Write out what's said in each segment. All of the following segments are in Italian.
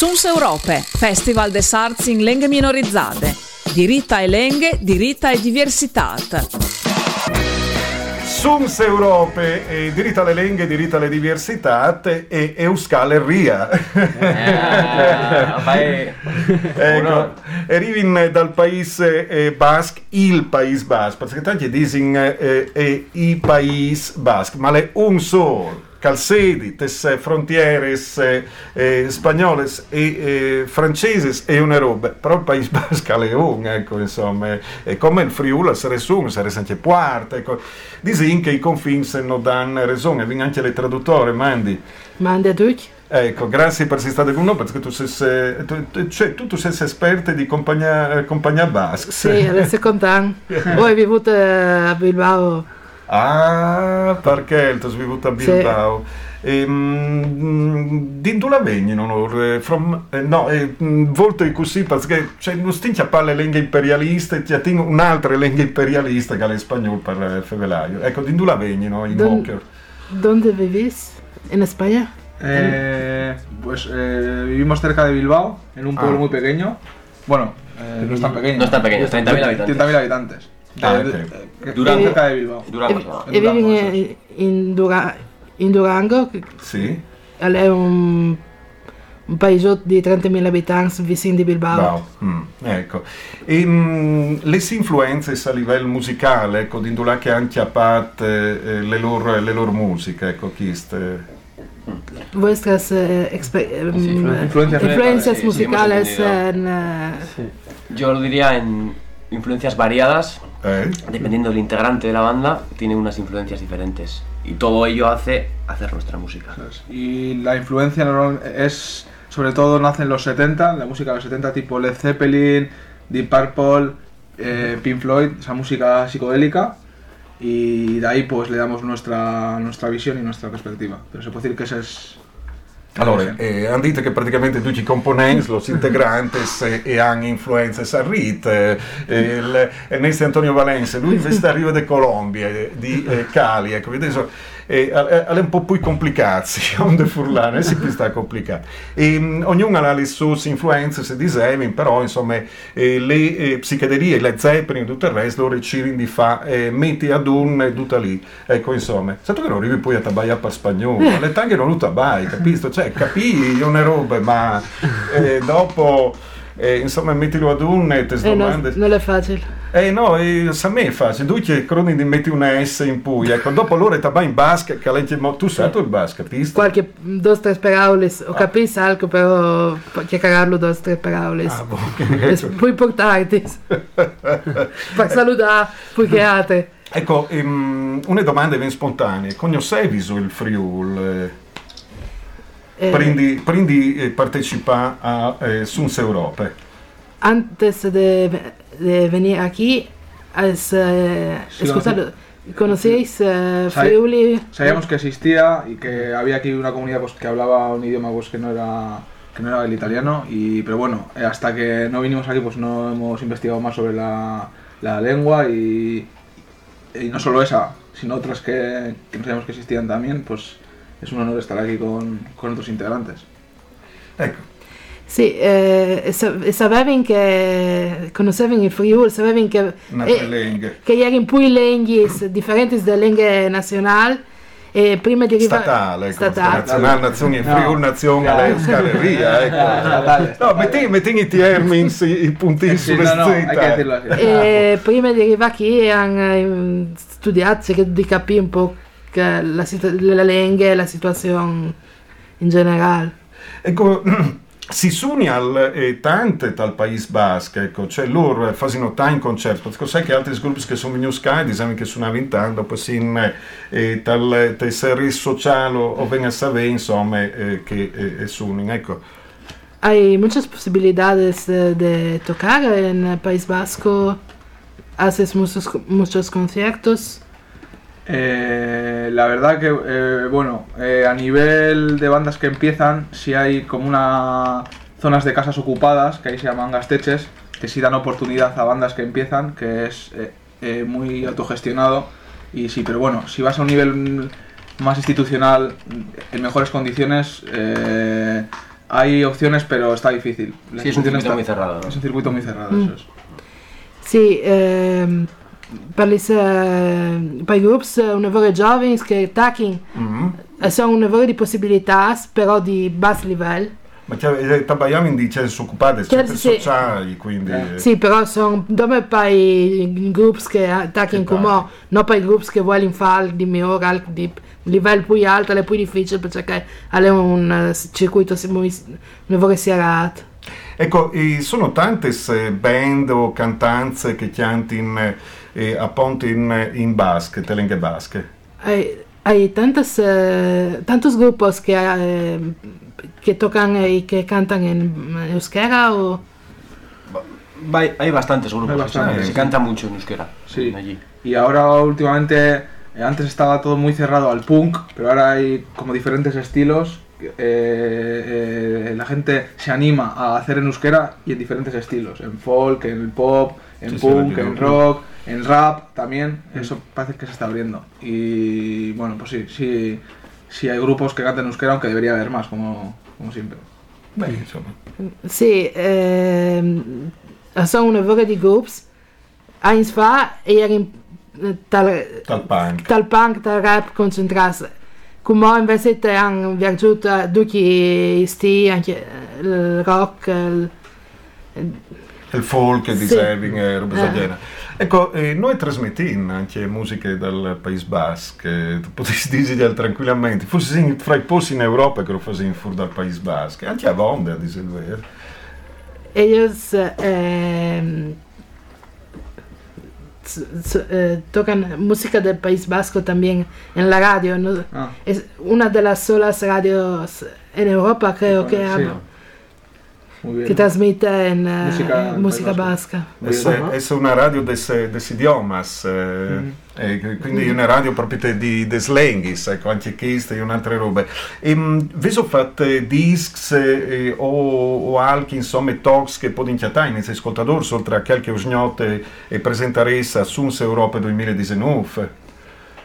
Zuns Europe, Festival des Arts in Lenghe Minorizzate. Diritta e Lenghe, diritta e diversitat. Sums Europe, e diritto alle lingue, diritto alle diversità e Euskal Ria. Eh, ecco, arrivi dal paese eh, basque, il paese basque, perché tanti dicono eh, eh, i paese basque, ma è un solo calcedi, tesse frontieres eh, eh, spagnoles e eh, franceses e una roba, però il Paese Basco è un, ecco, insomma, è come il Friuli sarebbe un, sarebbe anche quarta, ecco. Disin che i confini non danno ragione, vengono anche le traduttori, mandi. Mandi a tutti. Ecco, grazie per essere stato con noi, perché tu sei, tu, cioè, tu, tu sei esperto di compagnia, compagnia basca. Sì, adesso contento. Voi vivete a Bilbao Ah, perché tu sei venuto a Bilbao. Sì. Ehm, dove vengono? From, eh, no, eh, volto così perché cioè, non stinchi a parlare lingua imperialista, ti attingo un'altra lingua imperialista che è spagnolo per eh, Fevelaio. Ecco, din dove vengono in Don, Boker? ¿Dónde vivís? ¿En España? Eh, pues eh, vivimos cerca de Bilbao, en un pueblo ah. muy pequeño. Bueno, eh, no es tan pequeño. No es tan pequeño, 30.000 habitantes. 30.000 habitantes. Durango, cerca de Bilbao. Durango, e, vivi in, in, Dura, in Durango? Sì. È un, un paese di 30.000 abitanti vicino di Bilbao. Mm, ecco. E, mm, le influenze a livello musicale, ecco, di dove che hanno chiappato eh, le, loro, le loro musiche, ecco, chiste. Vuestras eh, eh, influencias, influencias musicales sí, en, sí. Yo lo diría en influencias variadas, ¿Eh? dependiendo del integrante de la banda, tiene unas influencias diferentes. Y todo ello hace hacer nuestra música. Y la influencia es, sobre todo, nace en los 70, la música de los 70, tipo Led Zeppelin, Deep Purple, eh, Pink Floyd, esa música psicodélica. Y de ahí pues le damos nuestra, nuestra visión y nuestra perspectiva. Pero se puede decir que esa es Allora, eh, hanno detto che praticamente tutti i componenti, los integrantes eh, e hanno influenze a RIT, eh, il, Ernesto Antonio Valenza, lui invece arriva da Colombia, eh, di eh, Cali, ecco, adesso e è un po' più complicato, onde furlane, è sempre sta complicato. E, um, ognuno ha le sue influenze, se disevi, però insomma eh, le eh, psichedelie, le zeppelin e tutto il resto, loro decidono di fare, eh, metti ad un e tutta lì. Ecco, insomma, sai che non arrivi poi a tabaia per spagnolo, eh. le tanghe non lo tabai, capisci? Cioè, capì, una roba, ma eh, dopo... Eh, insomma, mettilo ad un e ti domande. Eh no, non è facile. Eh no, eh, a me è facile. Tu che croni di metti una S in Puglia, ecco, dopo l'ora ti vai in basca, che lenti, tu sai il basca, capisci? Qualche due o tre parole, ho ah. capito algo, però chiacchierarlo due o tre parole. Ah, boh. È più importante. per salutare, che altre. Ecco, um, una domanda ben spontanea. Conoscevi il Friul? Eh, prendi, prendi eh, partecipa a eh, Suns Europe. Antes de, de venir aquí, has eh, sí, escuchado, ¿conocéis eh, Friuli? Sabíamos que existía y que había aquí una comunidad pues, que hablaba un idioma pues, que no era que no era el italiano y pero bueno eh, hasta que no vinimos aquí pues no hemos investigado más sobre la, la lengua y, y no solo esa sino otras que, que no sabíamos que existían también pues es un honor estar aquí con, con otros integrantes. Ecco. Sì, eh, sapevi che conoscevi il Friuli, sapevi che, eh, che erano poi lingue differenti dalle lingue nazionali. E prima di arrivare statale, ecco, statale. nazionale, nazione e Friuli, nazione, no. le scaleria, ecco. No, metti, metti i termini, i puntini sì, sulle no, no, e prima di arrivare qui hanno studiato, cercato di capire un po' la, la lingua e la situazione in generale. Ecco, si suoni al, eh, tante dal Paese Basco, ecco, cioè loro fanno tanti concerti, perché sai che altri gruppi che sono venuti a diciamo che suonano tanto, poi in eh, tal, tal servizio sociale o vengono a sapere, insomma, eh, che eh, suonano, ecco. Hay muchas posibilidades de tocar en el País Vasco, haces muchos, muchos conciertos. Eh, la verdad que, eh, bueno, eh, a nivel de bandas que empiezan, si hay como una zonas de casas ocupadas, que ahí se llaman gasteches, que sí dan oportunidad a bandas que empiezan, que es muy autogestionado. Y sí, pero bueno, si vas a un nivel más institucional, en mejores condiciones, hay opciones, pero está difícil. La Sí, es un circuito está- muy cerrado, ¿no? Es un circuito muy cerrado, Mm. eso es. Sì, per, eh, i gruppi un'evore giovani che tacking Mhm. sono un'evore di possibilità, però di basso livello. Ma chiaro, Tabayami dice occupate Certo, centri sì. sociali, quindi... Eh. Sì, però sono dove per i gruppi che Che come non per i gruppi che vogliono fare di migliore, di livello più alto, è più difficile perché è un eh, circuito un'evore serrato. Ecco, e sono tante eh, band o cantanze che cantano eh, appunto in, in basche, telenghe basche. Hay, hay tantos, eh, tantos grupos que, eh, que tocan y que cantan en euskera o... Hay, hay bastantes grupos, Hay se- bastantes, se sí. canta mucho en euskera Sí. allí. Y ahora últimamente, eh, antes estaba todo muy cerrado al punk, pero ahora hay como diferentes estilos. eh, eh, la gente se anima a hacer en euskera y en diferentes estilos, en folk, en pop, en Sí, sí, punk, en rock, en rap también. Eso parece que se está abriendo. Y bueno, pues sí, sí, sí hay grupos que cantan euskera, aunque debería haber más, como, como siempre. Sì, ehm, sono una voglia di groups. Eins fa era in eh, tal, Tal punk. tal punk, tal rap concentrato. Come invece hanno viaggiato tutti i stili, anche il rock, il, il folk, il Sì. deserving e roba Eh. del genere. Ecco, eh, noi trasmettiamo anche musiche dal Paese Basque, eh, tu potresti dire tranquillamente, forse fra i posti in Europa che lo fanno fuori dal Paese Basque, anche a Vonda, a dire il vero. ellos ehm, eh, tocan música del País Vasco también en la radio. ¿no? Ah, Es una de las solas radios en Europa, creo que, sí. Que transmite en eh, Música música vasca. È, è una radio des, des idiomas, eh, Mhm. e quindi è una radio proprio de- di des lenghis, ecco, anche queste e altre robe. E, mh, vi sono fatte discs eh, o, o anche insomma talks che podin chiatare in ascoltatori, oltre a qualche usgnote e presentaressa Suns Europa 2019.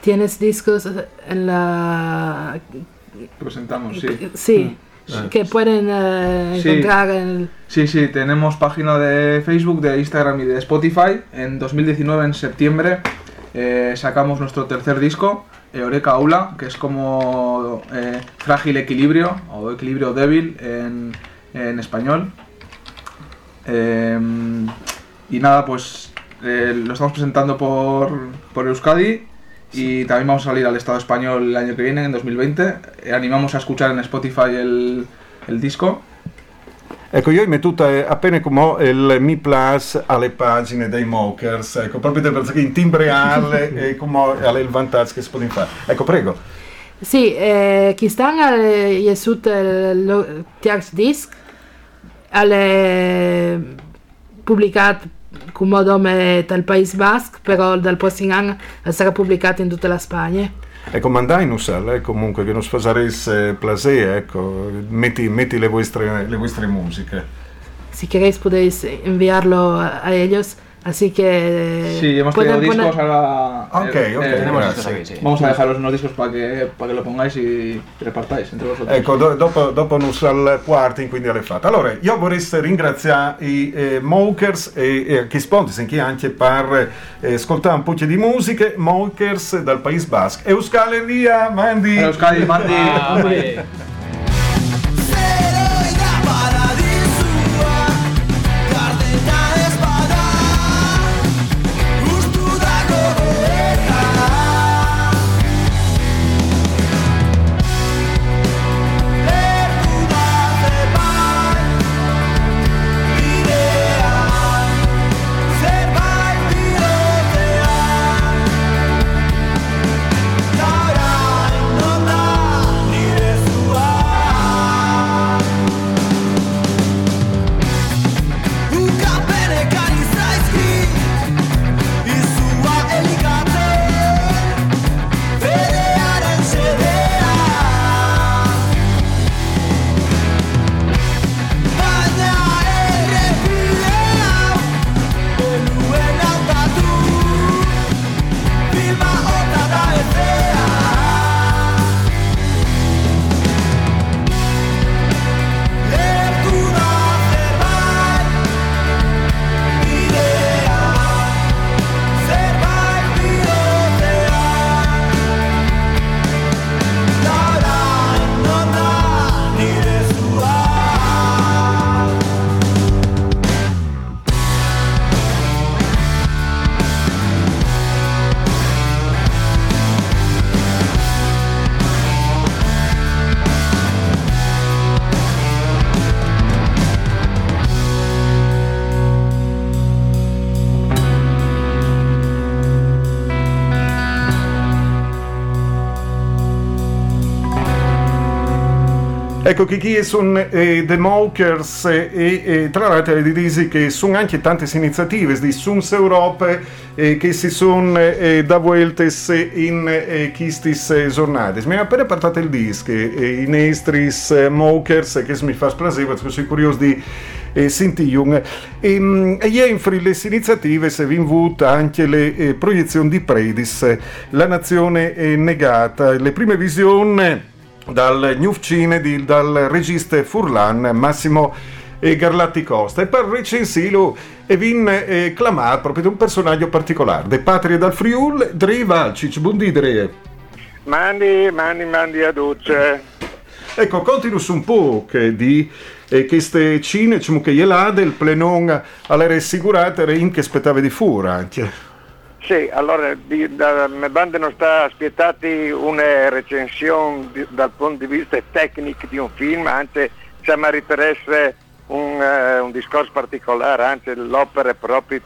Tienes discos en la... Que presentamos, sí. Sí, Ah. que pueden eh, Sí. encontrar en el... Sí, sí, tenemos página de Facebook, de Instagram y de Spotify. En 2019, en septiembre, eh, sacamos nuestro tercer disco, Eureka Aula, que es como eh, Frágil Equilibrio o Equilibrio Débil en, en español. Eh, y nada, pues eh, lo estamos presentando por, por Euskadi y también vamos a salir al Estado español el año que viene, en 2020. Eh, animamos a escuchar en Spotify el, el disco. Ecco, io ho mettuto eh, appena come il Mi Plus alle pagine dei Mokers, ecco, proprio perché in timbreale e come alle il vantaggio che si può fare. Ecco, prego. Sí, eh, que están al Jesut Tiax Disc al eh, nome del País Basque, però dal prossimo anno sarà pubblicato in tutta la Spagna. Ecco, mandai sa, eh, comunque, che non sfasaresse placer, ecco, metti, metti le, vostre, le vostre musiche. Si queréis podéis enviarlo a, a ellos, así que Sí, hemos tenido discos poner- ahora. Ok, eh, ok, eh, Tenemos discos aquí, sí. Vamos a dejaros unos discos para que, para que lo pongáis y repartáis entre vosotros. Ecco, do- dopo, dopo non sa il quarto, quindi alle fatte. Allora, io vorrei ringraziare i eh, Mokers e, e che sponsor anche per eh, ascoltare un po' di musica, Mokers dal Paese Basque. Euskal Herria, Mandi! Euskadi, Mandi. Ah, Che chi sono eh, The Mokers e, e tra l'altro di dire che sono anche tante iniziative di Suns Europe eh, che si sono eh, da vueltes in eh, queste giornate. Mi ha appena portato il disco, eh, i Nestris eh, Mokers, che mi fa perché sono curioso di eh, sentiamo. E, mm, e ieri le iniziative si è vinto anche le eh, proiezioni di Predis, La Nazione negata, le prime visioni dal New Cine di, dal regista Furlan Massimo e Garlatti Costa. E per recensirlo e vin eh, clamato proprio di un personaggio particolare. De patrie dal Friul Drei Valcic buondì mandi mandi mandi a duce ecco continuo un po' che di eh, queste cine diciamo che gliela del plenon alle rassicurate in che aspettava di fura anche sì, allora da bande non sta aspettati una recensione dal punto di vista tecnico di un film, anzi ci meriterebbe un, uh, un discorso particolare, anzi l'opera proprio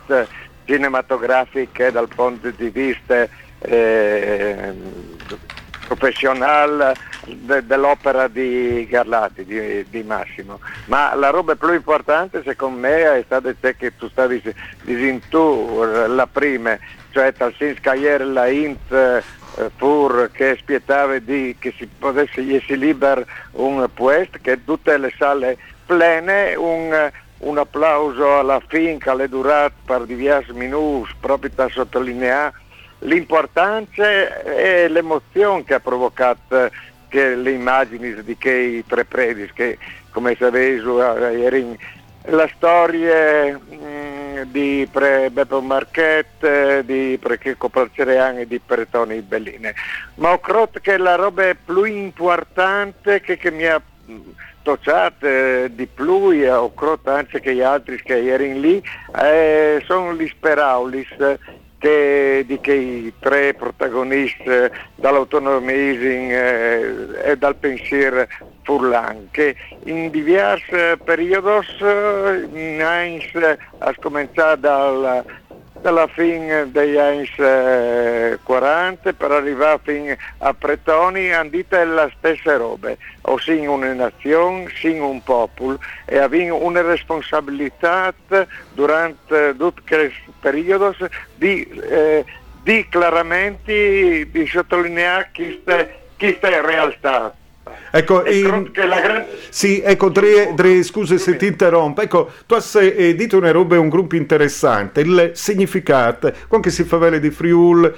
cinematografica dal punto di vista eh, professionale de, dell'opera di Garlati, di, di, Massimo. Ma la roba più importante secondo me è stata che tu stavi dicendo tu, la prima, cioè tal senso che ieri la Int eh, pur che spietava di che si potesse essere libero un puesto, che tutte le sale plene, un, un applauso alla fin che è durato per diversi minuti proprio da sottolineare l'importanza e l'emozione che ha provocato che le immagini di quei tre predis che come sapete erano la storia mh, di pre Beppo Marchette, di Prechecco Palcerean e di Pretoni Belline. Ma ho creduto che la roba più importante che, che mi ha toccato eh, di più, ho creduto anche che gli altri che erano lì, eh, sono gli speraulis che, di i tre protagonisti dall'autonomising eh, e dal pensiero Furlan, che in diversi periodi in Heinz ha cominciato dal dalla fine degli anni 40 per arrivare fino a Pretoni hanno detto la stessa roba, ossia una nazione, sin un popolo e abbiamo una responsabilità durante tutto il periodo di, eh, di chiaramente di sottolineare questa realtà. Ecco, in... gran... sì, ecco Dre, Dre, scusa se ti interrompo. Ecco, tu hai eh, detto una roba, un gruppo interessante, il significato, quando si fa vele di Friul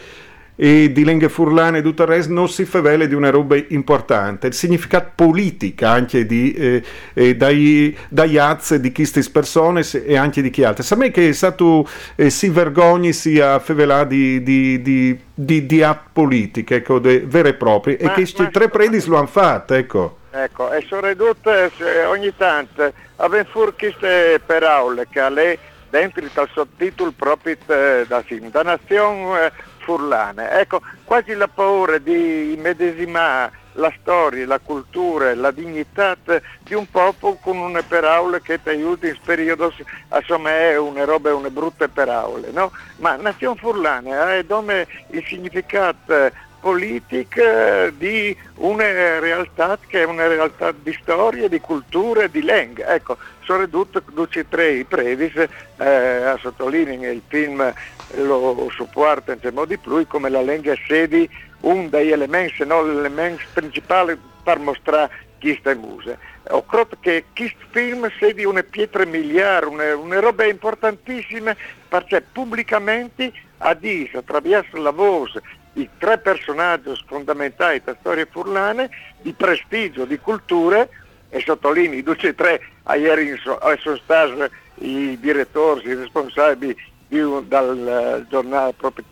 e di lingue furlane e tutto il resto non si fa vele di una roba importante, il significato politico anche di, eh, eh, dai, dai azze di queste persone e anche di chi altri. Sa me che è stato eh, si vergogni sia fevelà di, di, di, di, di app politiche, ecco, vere e proprie, ma, e questi tre predis lo hanno fatto, ecco. Ecco, e sono ridotte ogni tanto, avendo fuori queste parole che lei dentro il sottotitolo proprio eh, da da nazione eh, furlane. Ecco, quasi la paura di immedesimare la storia, la cultura, la dignità di un popolo con una parole che ti aiuta in periodo, insomma è una roba, una brutte parole, no? Ma nazione furlane è dove il significato politica di una realtà che è una realtà di storia, di cultura, di lingua. Ecco, sono tutti tre i previs, eh, a sottolineare il film lo supporta in modo di più come la lingua sedi un degli elementi, se non l'elemento principale per mostrare chi sta in muse. Ho creduto che questo film sia una pietra miliare, una, una roba importantissima perché pubblicamente a dire attraverso la voce i tre personaggi fondamentali della storia furlane di prestigio, di cultura e sottolineo i due tre ieri sono stati i direttori, i responsabili di, dal giornale proprio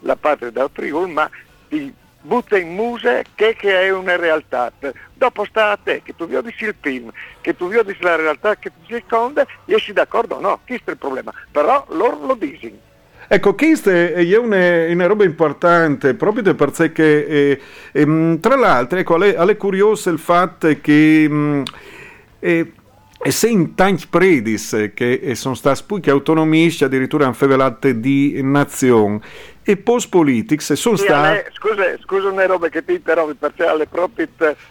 La Patria del Friuli, ma ti butta in muse che, che, è una realtà. Dopo sta a te, che tu vedi il film, che tu vedi la realtà che ti circonda, esci d'accordo o no, questo è il problema. Però loro lo dicono. Ecco, questa è una, una, roba importante proprio perché, eh, eh, tra l'altro, ecco, è, è curioso il fatto che mm, eh, se in tanti predis che sono stati poi che autonomisti addirittura hanno fevelato di nazione, e Post Politics sono Sì, stati... me- scusa, scusa una roba che ti interrompi, perché alle proprio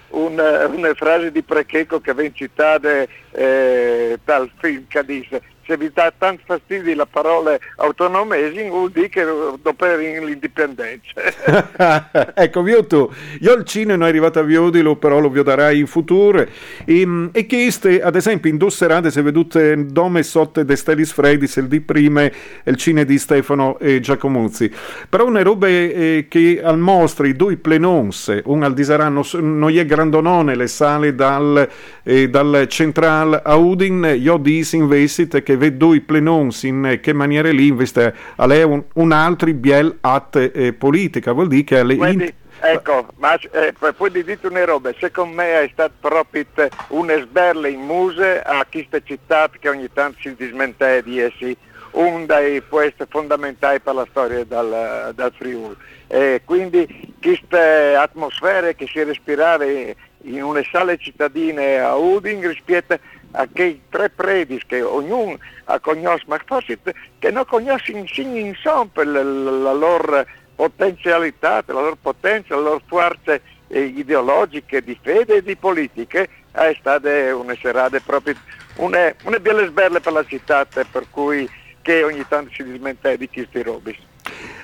un, una frase di Precheco che viene citata eh, dal film che dice se vi dà tanto fastidio la parola autonomesi vuol dire che dopo l'indipendenza. ecco, vi tu, io il cinema non è arrivato a Viodilo, però lo vedrai in futuro. E, e queste, ad esempio, in due serate si è vedute Dome sotto de Stellis Fredis, il di prima, il cine di Stefano e Giacomuzzi. Però una roba eh, che al mostri due plenons, un al disaranno, non è grandonone le sale dal, eh, dal central a Udin, io dis investit che vedo due plenons in che maniera lì investe a lei un, un altro biel at eh, politica, vuol dire che alle Quindi, ecco, ma eh, poi di dite una roba, secondo me è stato proprio un sberle in muse a queste città che ogni tanto si dismente di essi un dei puesti fondamentali per la storia dal, dal Friuli. E quindi queste atmosfere che si respirava in una sale cittadine a Udin rispetto a quei tre predis che ognuno ha conosciuto, ma forse che non conoscono insieme insomma la, la, la loro potenzialità, la loro potenza, le loro forze eh, ideologiche di fede e di politiche, è stata una serata proprio una, una bella sberle per la città, per cui che ogni tanto si dismente di questi robis.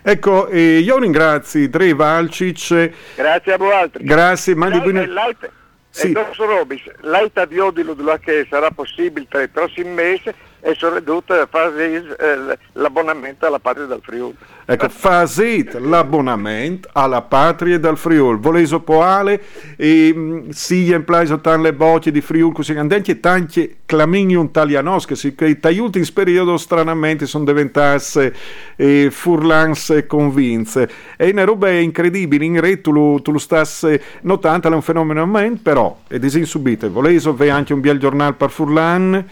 Ecco, eh, io ringrazio Dre Valcic. Grazie a voi altri. Grazie, mandi l'altra- Sì. E Dottor Robis, l'aita di odilo che sarà possibile tra i prossimi mesi e sono ridotto a fare eh, l'abbonamento alla patria del Friuli. Ecco, fasit l'abbonamento alla patria del Friul. Voleso poale e mh, si implaso tan le bocce di Friul così andenti tanti claminium talianosche, sì, che in ultimi periodo stranamente sono diventate eh, furlans convinze. E una roba incredibile, in re tu lo, tu lo stassi notando, è un fenomeno ment, però, ed esin subite, voleso ve anche un bel giornale per Furlan,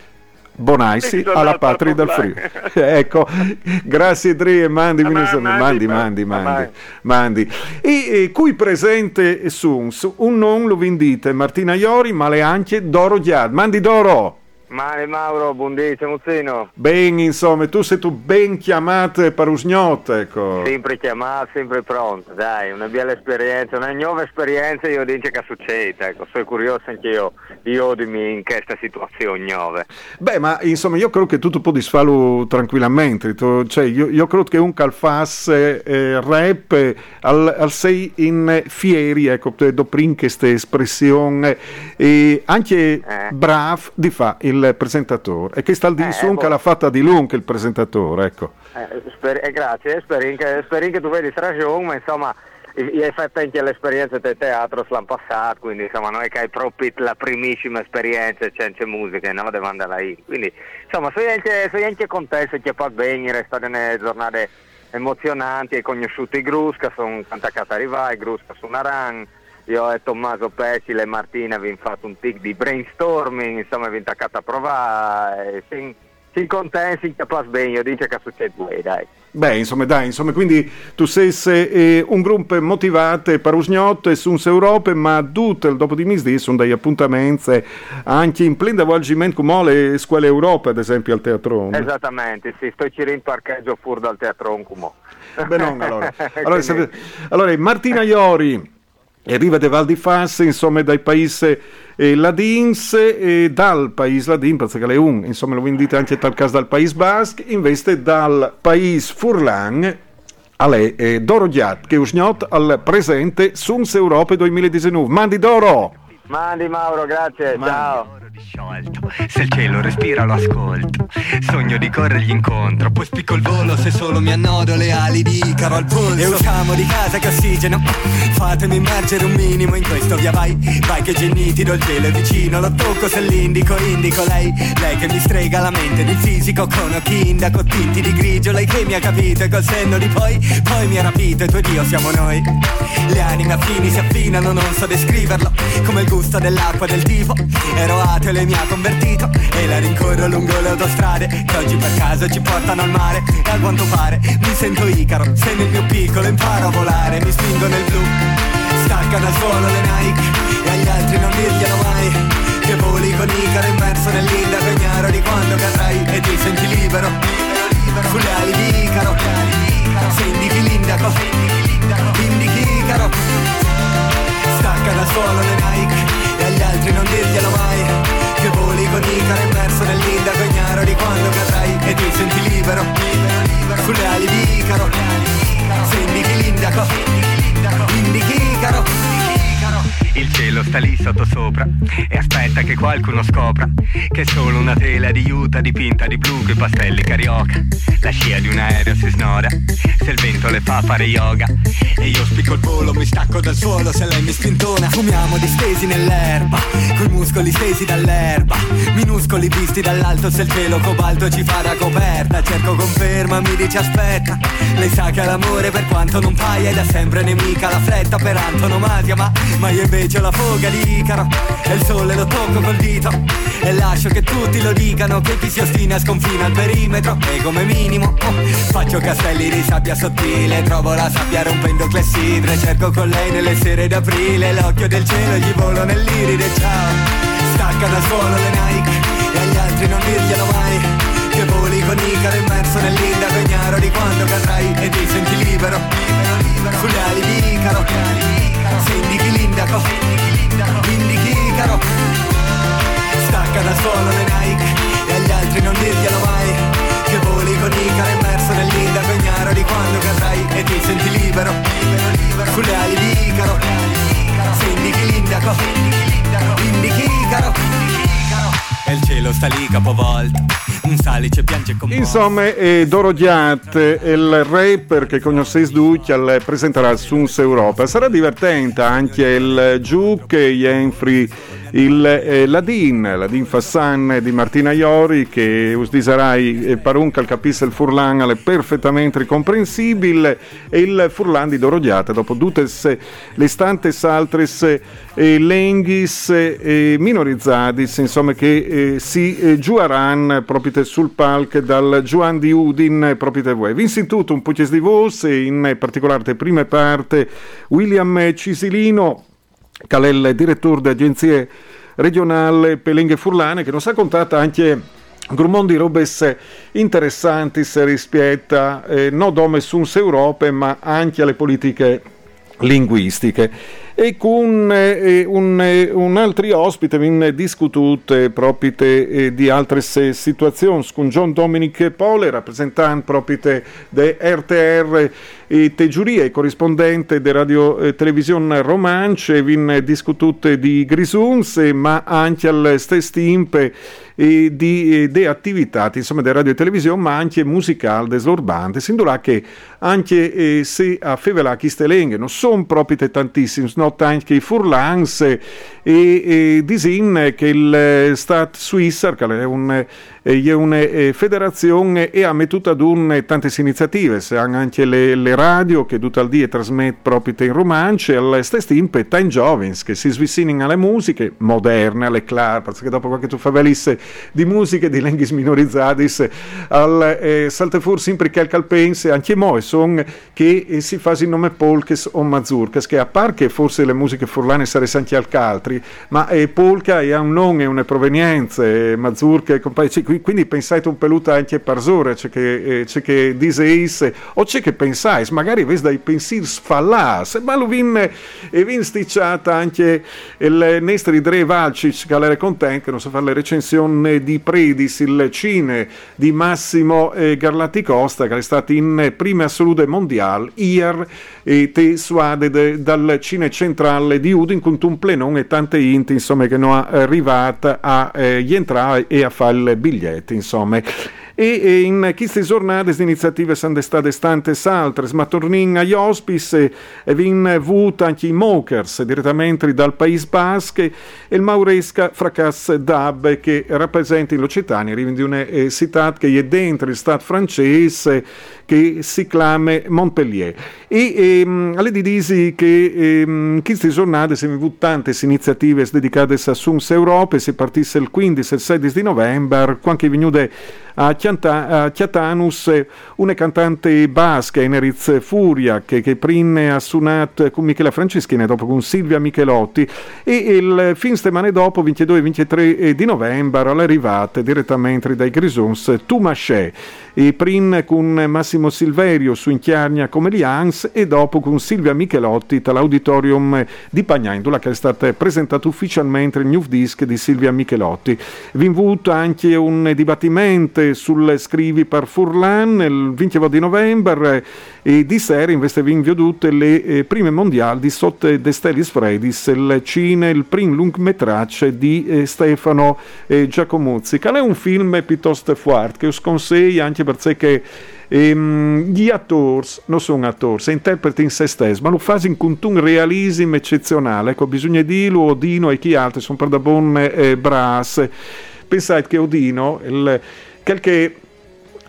Bonaisi Sì, giornale alla patria del. Friuli. ecco, grazie Dre e mandi, Ma- mandi, mandi, mandi, ma- mandi, ma- mandi, mandi. E, e qui presente Suns, un non lo vindite Martina Iori, ma le anche Doro Giad. Mandi Doro! Male Mauro, buondissimo Muzzino. Ben, insomma, tu sei tu ben chiamato per usgnot, ecco. Sempre chiamato, sempre pronto, dai, una bella esperienza, una nuova esperienza, io dico che succede, ecco, sono curioso anche io di odimi in questa situazione nuova. Beh, ma insomma, io credo che tu, tu puoi farlo tranquillamente. Tu- cioè, io, io credo che un calfasse eh, rap eh, al, al sei in fieri, ecco, te do prin questa espressione, e anche Eh. brav di fa il presentatore. E che sta al di Eh, su che boh. l'ha fatta di lungo il presentatore, ecco. Eh, sper- eh, grazie, spero che, tu vedi ragione, ma insomma, hai fatto anche l'esperienza del teatro l'anno passato, quindi insomma non è che hai proprio la primissima esperienza senza musica, no, devo andare lì. Quindi insomma, sono anche, sono anche contento che fa è state delle giornate emozionanti, hai conosciuto i Grusca, sono attaccati a arrivare, i Grusca su Naran. Io e Tommaso Pesile e Martina abbiamo fatto un tic di brainstorming, insomma abbiamo attaccato a provare, siamo siamo contenti, che fa bene, io dico che succede due, dai. Beh, insomma, dai, insomma, quindi tu sei se, eh, un gruppo motivato per e su Europa, ma tutto il dopo di misdì sono degli appuntamenti anche in pleno avvolgimento come le scuole Europa, ad esempio, al teatro. Esattamente, sì, sto in parcheggio fuori dal teatro. Beh, non, allora. Allora, se- allora, Martina Iori arriva da Val di Fas, insomma, dai paesi eh, ladins e dal paese ladin, perché è un, insomma, lo vendite anche tal caso dal paese basque, invece dal paese Furlan, a lei, eh, Doro Giat, che usgnot al presente Suns Europa 2019. Mandi Doro! Mandi Mauro, grazie, ciao. Sciolto, se il cielo respira lo ascolto. Sogno di corrergli incontro. Poi spicco il volo se solo mi annodo le ali di Icaro al polso. E usciamo di casa che ossigeno. Fatemi immergere un minimo in questo via vai. Vai che gennitido il gelo è vicino. Lo tocco se l'indico, indico lei. Lei che mi strega la mente del fisico Con occhi indaco tinti di grigio. Lei che mi ha capito e col senno di poi Poi mi ha rapito. E tu ed io siamo noi. Le anime affini si affinano, non so descriverlo. Come il gusto dell'acqua del tipo. Ero ateo le mi ha convertito. E la rincorro lungo le autostrade Che oggi per caso ci portano al mare. E a quanto pare mi sento Icaro Se nel mio piccolo imparo a volare Mi spingo nel blu. Stacca dal suolo le Nike E agli altri non dirglielo mai. Che voli con Icaro immerso nell'indaco Ignaro di quando cadrai. E ti senti libero Sulle ali di Icaro Se indichi l'indaco Indichi Icaro. Spacca solo le Nike E agli altri non dirglielo mai. Che voli con Icara immerso nell'indaco ignaro di quando cadrai. E ti senti libero, libero, libero. Sulle ali di Icaro. Se indichi l'indaco Indichi Icaro il cielo sta lì sotto sopra e aspetta che qualcuno scopra che è solo una tela di juta dipinta di blu coi pastelli carioca. La scia di un aereo si snora se il vento le fa fare yoga. E io spicco il volo, mi stacco dal suolo se lei mi spintona. Fumiamo distesi nell'erba, coi muscoli stesi dall'erba. Minuscoli visti dall'alto se il cielo cobalto ci fa da coperta. Cerco conferma, mi dice aspetta. Lei sa che l'amore per quanto non paia è da sempre nemica la fretta per antonomasia, ma, ma io invece c'ho la fuga di Icaro E il sole lo tocco col dito. E lascio che tutti lo dicano Che chi si ostina sconfina al perimetro. E come minimo oh, Faccio castelli di sabbia sottile. Trovo la sabbia rompendo clessidre. Cerco con lei nelle sere d'aprile. L'occhio del cielo gli volo nell'iride Ciao. Stacca dal suolo le Nike E agli altri non dirglielo mai. Che voli con Icaro immerso nell'indaco ignaro di quando cadrai. E ti senti libero, libero, libero. Sulle ali di Icaro se indichi l'indaco, indichi Icaro Stacca da suolo le Nike e agli altri non dirglielo mai. Che voli con Icaro immerso nell'indaco ignaro di quando cadrai E ti senti libero, sulle ali di Icaro. Se indichi l'indaco, indichi Icaro E il cielo sta lì capovolto un salice piange con Insomma, eh, Doro Giat, il rapper che conoscete tutti, presenterà Suns Europa. Sarà divertente anche il Giuc, Jenfri il eh, Ladin, Fassan di Martina Iori che usdiserai eh, parunca il capisse il Furlan è perfettamente ricomprensibile e il Furlan di Dorodiata dopo tutte le stante altres eh, lenghis eh, minorizzadis insomma che eh, si eh, giuaran proprio sul palco dal Juan di Udin proprio voi. Vinstituto un po' di vos in particolare prime parte William Cisilino è il direttore di agenzie regionali Pelenghe Furlane, che nos ha contato anche Grumon di robes interessanti rispetto eh, non dome suns Europe, ma anche alle politiche linguistiche. E con eh, un, eh, un, altro ospite in discutute proprio eh, di altre situazioni con John Dominic Pole, rappresentante proprio di RTR e Tegiuria e corrispondente di Radio eh, Televisione Romance, vin discutute di Grisuns, ma anche al stesso tempo e di eh, de attività insomma di radio e televisione ma anche musicale desorbante sindurà che anche eh, se a Fevela Chistelenghe non sono proprio tantissimi sono anche i furlans e, e disin che il Stat Swisser che è un è una eh, federazione e ha messo ad un tante iniziative, se anche le, le, radio che tutto il dia trasmettono proprio in romance, al stesso tempo time giovens che si svissinano alle musiche moderne, alle clar, perché dopo qualche tu favelisse di musiche di lingue minorizzate, al eh, salte fuori sempre che al calpense, anche mo son che eh, si fa il nome polkes o mazurkas, che a parte forse le musiche furlane sarebbero anche al caltri, ma eh, polka ha un nome una provenienza, eh, mazurka e compagni, quindi pensate un peluto anche per Zora, c'è che, eh, c'è che diseis, o c'è che pensai, magari vedi dai pensieri sfallas, ma lo vin, e vin sticciata anche il Nestri Dre Valcic, che era contento, che non so fare le recensioni di Predis, il cine di Massimo eh, Garlati Costa, che è stato in prima assoluta mondiale, ier, e te suade de, dal cine centrale di Udin, con un plenone e tante int, insomma, che non arrivata a eh, entrare e a fare il biglietto insomma. E, in queste giornate le iniziative sono state tante altre, ma torniamo agli ospiti e vin avuto anche i Mokers direttamente dal Paese Basque e il Mauresca Fracas Dab che rappresenta in L'Occitania, di una eh, città che è dentro il Stato francese che si chiama Montpellier. E ehm, alle di disi che ehm, queste giornate avuto tante iniziative dedicate a Suns Europa, si partisse il 15 e il 16 di novembre, quando è venuto a, Chianta, Chiatanus una cantante basca, Eneriz Furia, che, che prima ha suonato con Michela Franceschini dopo con Silvia Michelotti e il fin settimane dopo, 22 e 23 di novembre, all'arrivata direttamente dai Grisons, Tumaché e prima con Massimo Silverio su Inchiarnia come Lians e dopo con Silvia Michelotti dall'auditorium di Pagnandola che è stato presentato ufficialmente il new disc di Silvia Michelotti. Vi invito anche un dibattimento sul scrivi per Furlan il 20 di novembre e di sera invece vi invio tutte le eh, prime mondiali di sotto De Stellis Fredis, il cine, il primo lungmetraggio di eh, Stefano eh, Giacomuzzi, che è un film piuttosto forte che us anche perché ehm, gli attori non sono attori, si interpreti in se stessi, ma lo fanno con un realismo eccezionale. Ecco, bisogna dirlo, Odino e chi altri sono per da buon eh, bras. Pensate che Odino, il, quel che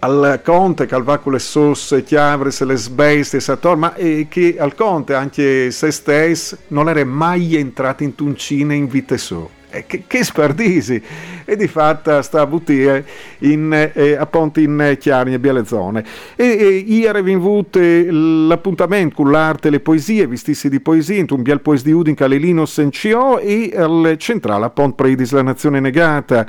al conte che va con le sosse, chiavre, se le sbeste, Sator, ma eh, che al conte anche se stesso non era mai entrato in tuncine in vite su. Eh, che, che spardisi! E di fatto sta a buttare in, eh, appunto in chiari e bielle zone. E, e ieri abbiamo avuto l'appuntamento con l'arte e le poesie, vistissi di poesie, in un biel poes di Udin Calelino Sencio e al centrale appunto Predis la nazione negata.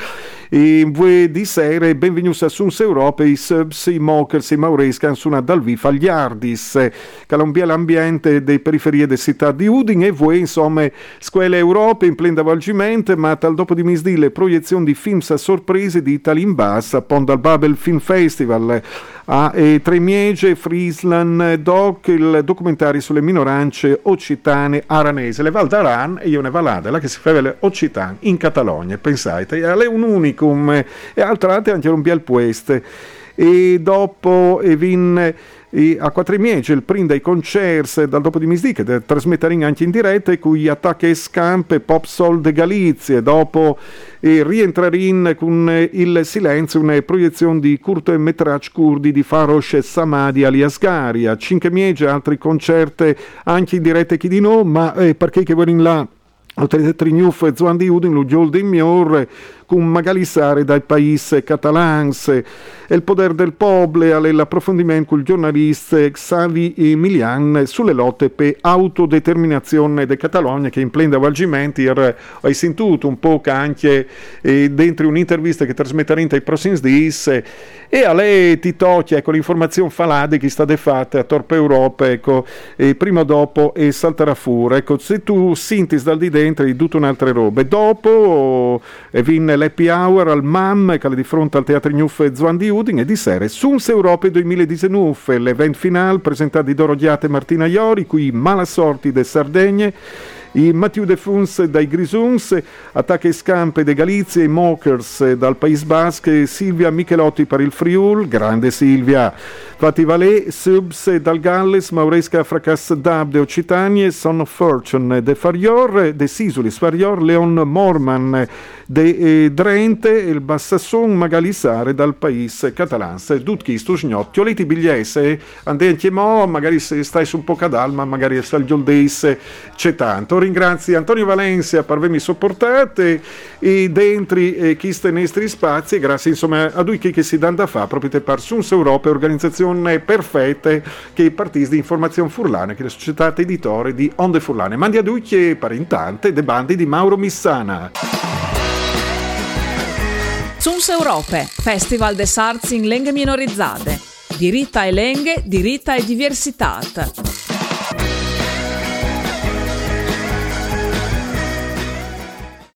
E voi di sera benvenuti a Suns Europa, i subs, i mokers, i maurescan una dal vi fagliardis, calombia l'ambiente delle periferie delle città di Udin e voi insomma scuole Europa in plena avvolgimento ma tal dopo di misdì proiezioni di film a sorprese di Italin Bass appunto al Babel Film Festival. A eh, Tremiege, Friesland, Doc, il documentario sulle minoranze occitane aranese, le Val d'Aran e io ne valade, la che si fa le occitane in Catalogna, pensate, è un unicum e altre anche un bel pueste. E dopo e vin e a Quattrimiege il primo dei concerti dal dopo di misdì che trasmetteranno anche in diretta e cui attacca e scampe Pop Soul de Galizia dopo e rientrerin con il silenzio una proiezione di cortometraggi curdi di Farosh Samadi alias Garia. Cinque miege altri concerti anche in diretta chi di no? Ma eh, perché che vogliono là Autorità Gnuf Zuan di Udin, Lugiol di Mior, con Magalissare dai paesi catalans, e il potere del popolo, l'approfondimento con il giornalista Xavi Emilian sulle lotte per autodeterminazione de Catalogna che in plena avvalgimenti hai sentito un po' anche eh, dentro un'intervista che trasmetterete ai prossimi giorni e a lei ti tocca ecco, l'informazione falade che sta fatta a Torpe Europa ecco, e prima o dopo e salterà fuori ecco, se tu senti dal di dentro di tutte un'altra roba. Dopo e vin l'happy hour al MAM che è di fronte al Teatro Gnuffe Zuan di Udin e di sera Suns Europe 2019 l'event final presentato di Doro Diate e Martina Iori qui Malasorti de Sardegne i Mathieu De Funs dai Grisuns, Attacca e Scampe de Galizia, i Mokers dal País Basque, Silvia Michelotti per il Friul, grande Silvia, Fati Valé, Subs dal Galles, Mauresca Fracas Dab de Occitanie, Son of Fortune de Farior, de Sisulis Farior, Leon Morman de eh, Drente, il Bassasson Magalisare dal País Catalans, Dutchi Stusgnocchi, Oliti Bigliese, Andenti Mo, magari stai su un po' cadalma, magari sta il Gioldeis, c'è tanto ringrazio Antonio Valencia per avermi sopportate e dentro eh, questi nostri spazi grazie insomma a lui che si danno da fare proprio per Suns Europa organizzazione perfetta che i partiti di informazione furlane che è la società editore di Onde Furlane mandi a lui che per intanto de bandi di Mauro Missana Suns Europe, Festival des Arts in Lenghe Minorizzate. Diritta e Lenghe, diritta e diversitat.